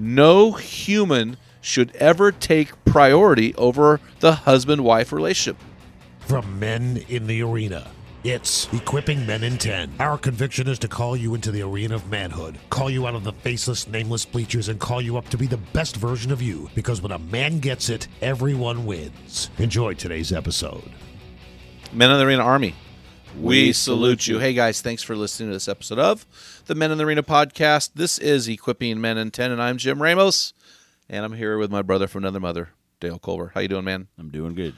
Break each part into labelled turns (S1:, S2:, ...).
S1: no human should ever take priority over the husband wife relationship.
S2: From Men in the Arena. It's Equipping Men in 10. Our conviction is to call you into the arena of manhood, call you out of the faceless, nameless bleachers, and call you up to be the best version of you. Because when a man gets it, everyone wins. Enjoy today's episode.
S1: Men in the Arena Army, we salute you. Hey guys, thanks for listening to this episode of the Men in the Arena podcast. This is Equipping Men in 10, and I'm Jim Ramos, and I'm here with my brother from another mother, Dale Culver. How you doing, man?
S3: I'm doing good.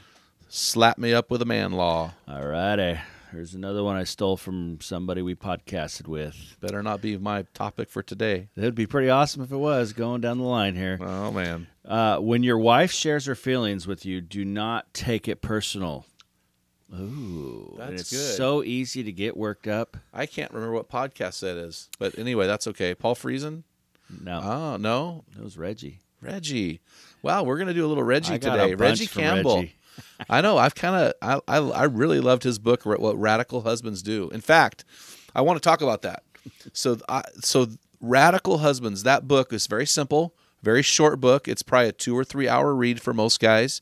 S1: Slap me up with a man law.
S3: All righty. Here's another one I stole from somebody we podcasted with.
S1: Better not be my topic for today.
S3: It'd be pretty awesome if it was going down the line here.
S1: Oh man.
S3: Uh, when your wife shares her feelings with you, do not take it personal. Ooh,
S1: That's
S3: it's
S1: good.
S3: so easy to get worked up.
S1: I can't remember what podcast that is, but anyway, that's okay. Paul Friesen?
S3: No,
S1: Oh no,
S3: it was Regi.
S1: Regi. Wow, we're gonna do a little
S3: Regi
S1: today.
S3: Regi
S1: Campbell.
S3: Regi.
S1: I know. I've kind of I, I I really loved his book, What Radical Husbands Do. In fact, I want to talk about that. So I, so Radical Husbands. That book is very simple, very short book. It's probably a two or three hour read for most guys.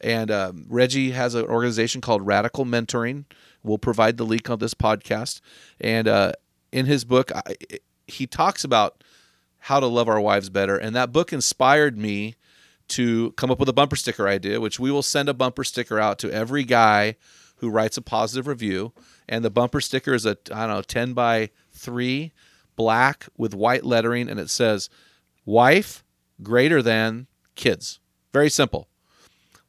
S1: And um, Regi has an organization called Radical Mentoring. We'll provide the link on this podcast. And uh, in his book, I, he talks about how to love our wives better. And that book inspired me to come up with a bumper sticker idea, which we will send a bumper sticker out to every guy who writes a positive review. And the bumper sticker is a I don't know ten by three, black with white lettering, and it says "wife greater than kids." Very simple.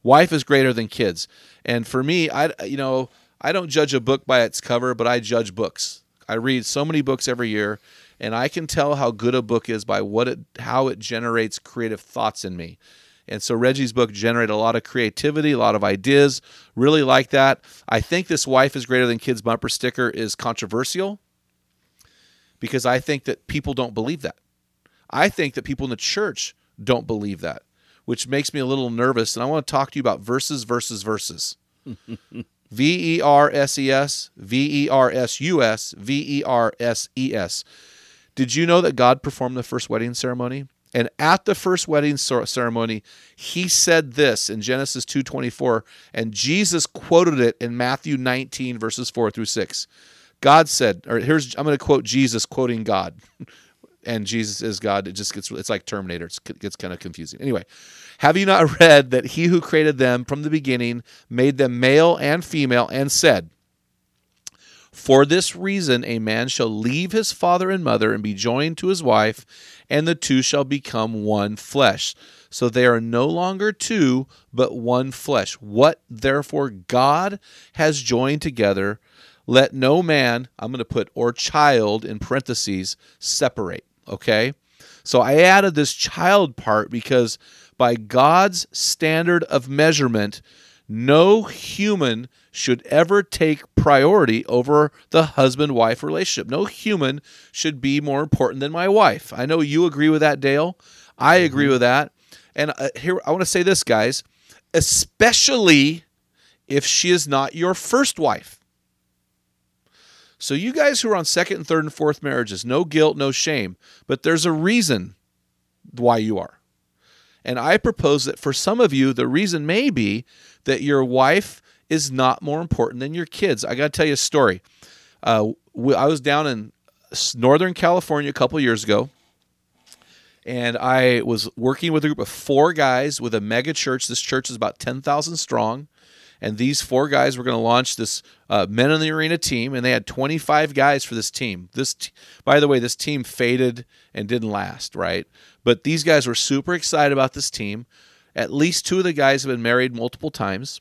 S1: Wife is greater than kids. And for me, I you know I don't judge a book by its cover, but I judge books. I read so many books every year, and I can tell how good a book is by what it how it generates creative thoughts in me. And so Regi's book generated a lot of creativity, a lot of ideas. Really like that. I think this wife is greater than kids bumper sticker is controversial because I think that people don't believe that. I think that people in the church don't believe that, which makes me a little nervous. And I want to talk to you about verses, verses, verses. V E R S E S, V E R S U S, V E R S E S. Did you know that God performed the first wedding ceremony? And at the first wedding ceremony, he said this in Genesis 2:24, and Jesus quoted it in Matthew 19 verses 4 through 6. God said, or here's I'm going to quote Jesus quoting God. and Jesus is God. It just gets it's like Terminator. It's, it gets kind of confusing. Anyway, have you not read that he who created them from the beginning made them male and female and said, for this reason, a man shall leave his father and mother and be joined to his wife, and the two shall become one flesh. So they are no longer two, but one flesh. What therefore God has joined together, let no man, I'm going to put or child in parentheses, separate. Okay? So I added this child part because by God's standard of measurement, no human should ever take priority over the husband wife relationship. No human should be more important than my wife. I know you agree with that, Dale. I agree with that. And uh, here, I want to say this, guys, especially if she is not your first wife. So, you guys who are on second and third and fourth marriages, no guilt, no shame, but there's a reason why you are. And I propose that for some of you, the reason may be that your wife is not more important than your kids. I got to tell you a story. Uh, I was down in Northern California a couple years ago, and I was working with a group of four guys with a mega church. This church is about 10,000 strong. And these four guys were going to launch this uh, Men in the Arena team, and they had 25 guys for this team. This, t- by the way, this team faded and didn't last, right? But these guys were super excited about this team. At least two of the guys have been married multiple times.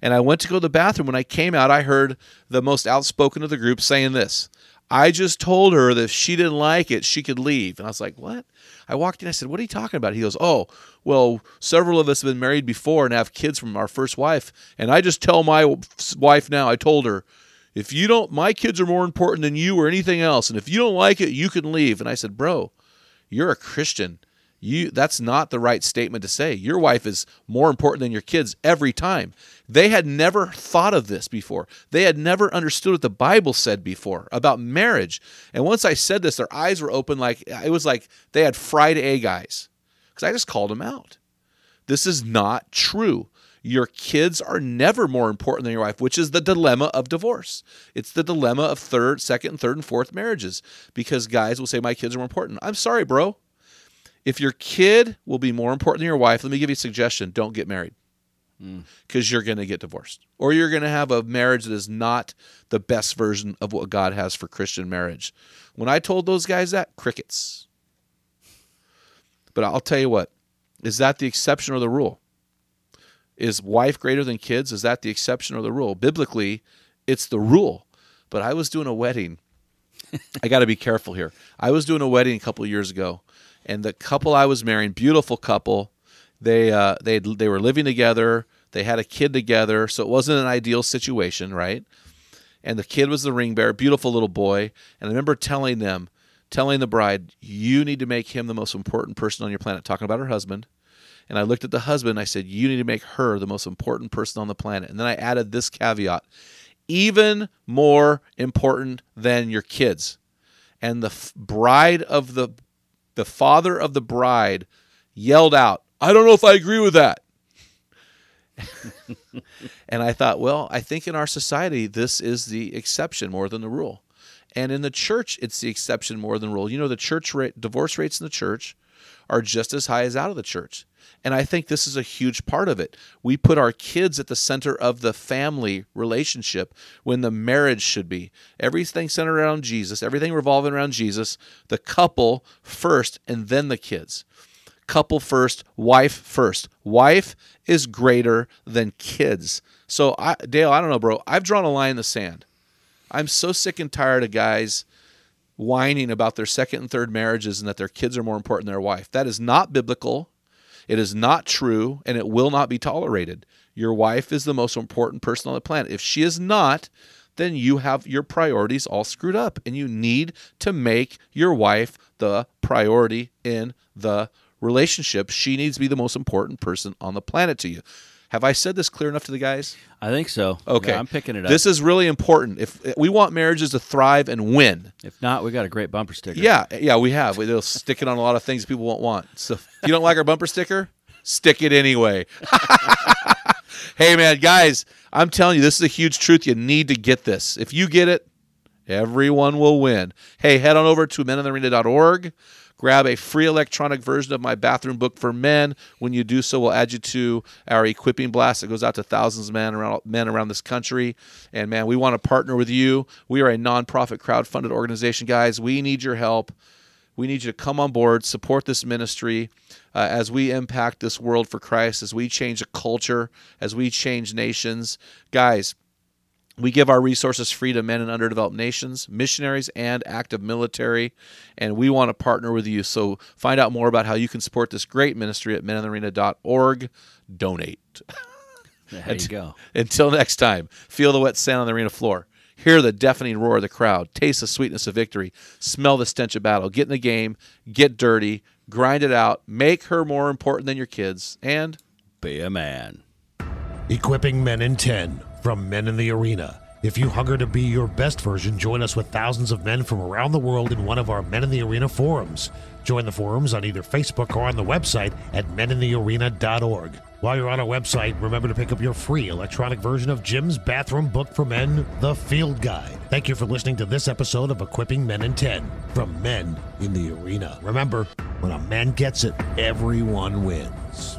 S1: And I went to go to the bathroom. When I came out, I heard the most outspoken of the group saying this I just told her that if she didn't like it, she could leave. And I was like, What? I walked in, I said, What are you talking about? He goes, Oh, well, several of us have been married before and have kids from our first wife. And I just tell my wife now, I told her, if you don't, my kids are more important than you or anything else. And if you don't like it, you can leave. And I said, Bro, you're a Christian you that's not the right statement to say your wife is more important than your kids every time they had never thought of this before they had never understood what the bible said before about marriage and once i said this their eyes were open like it was like they had fried egg eyes because i just called them out this is not true your kids are never more important than your wife, which is the dilemma of divorce. It's the dilemma of third, second, and third, and fourth marriages because guys will say, My kids are more important. I'm sorry, bro. If your kid will be more important than your wife, let me give you a suggestion don't get married because mm. you're going to get divorced or you're going to have a marriage that is not the best version of what God has for Christian marriage. When I told those guys that, crickets. But I'll tell you what, is that the exception or the rule? Is wife greater than kids? Is that the exception or the rule? Biblically, it's the rule. But I was doing a wedding. I got to be careful here. I was doing a wedding a couple years ago, and the couple I was marrying, beautiful couple, they uh, they they were living together. They had a kid together, so it wasn't an ideal situation, right? And the kid was the ring bearer, beautiful little boy. And I remember telling them, telling the bride, "You need to make him the most important person on your planet." Talking about her husband. And I looked at the husband and I said, You need to make her the most important person on the planet. And then I added this caveat even more important than your kids. And the f- bride of the the father of the bride yelled out, I don't know if I agree with that. and I thought, well, I think in our society, this is the exception more than the rule. And in the church, it's the exception more than the rule. You know, the church rate, divorce rates in the church are just as high as out of the church. And I think this is a huge part of it. We put our kids at the center of the family relationship when the marriage should be. Everything centered around Jesus, everything revolving around Jesus, the couple first, and then the kids. Couple first, wife first. Wife is greater than kids. So, I, Dale, I don't know, bro. I've drawn a line in the sand. I'm so sick and tired of guys whining about their second and third marriages and that their kids are more important than their wife. That is not biblical. It is not true and it will not be tolerated. Your wife is the most important person on the planet. If she is not, then you have your priorities all screwed up and you need to make your wife the priority in the relationship. She needs to be the most important person on the planet to you. Have I said this clear enough to the guys?
S3: I think so.
S1: Okay,
S3: yeah, I'm picking it up.
S1: This is really important. If we want marriages to thrive and win,
S3: if not, we got a great bumper sticker.
S1: Yeah, yeah, we have. We'll stick it on a lot of things people won't want. So if you don't like our bumper sticker, stick it anyway. hey, man, guys, I'm telling you, this is a huge truth. You need to get this. If you get it, everyone will win. Hey, head on over to meninthearena.org. Grab a free electronic version of my bathroom book for men. When you do so, we'll add you to our equipping blast that goes out to thousands of men around, men around this country. And man, we want to partner with you. We are a nonprofit crowd-funded organization, guys. We need your help. We need you to come on board, support this ministry uh, as we impact this world for Christ, as we change a culture, as we change nations. Guys, we give our resources free to men in underdeveloped nations, missionaries, and active military, and we want to partner with you. So find out more about how you can support this great ministry at meninthearena.org. Donate.
S3: There you go.
S1: Until next time, feel the wet sand on the arena floor. Hear the deafening roar of the crowd. Taste the sweetness of victory. Smell the stench of battle. Get in the game. Get dirty. Grind it out. Make her more important than your kids. And
S3: be a man.
S2: Equipping Men in 10 from Men in the Arena. If you hunger to be your best version, join us with thousands of men from around the world in one of our Men in the Arena forums. Join the forums on either Facebook or on the website at meninthearena.org. While you're on our website, remember to pick up your free electronic version of Jim's bathroom book for men, The Field Guide. Thank you for listening to this episode of Equipping Men in 10 from Men in the Arena. Remember, When a man gets it, everyone wins.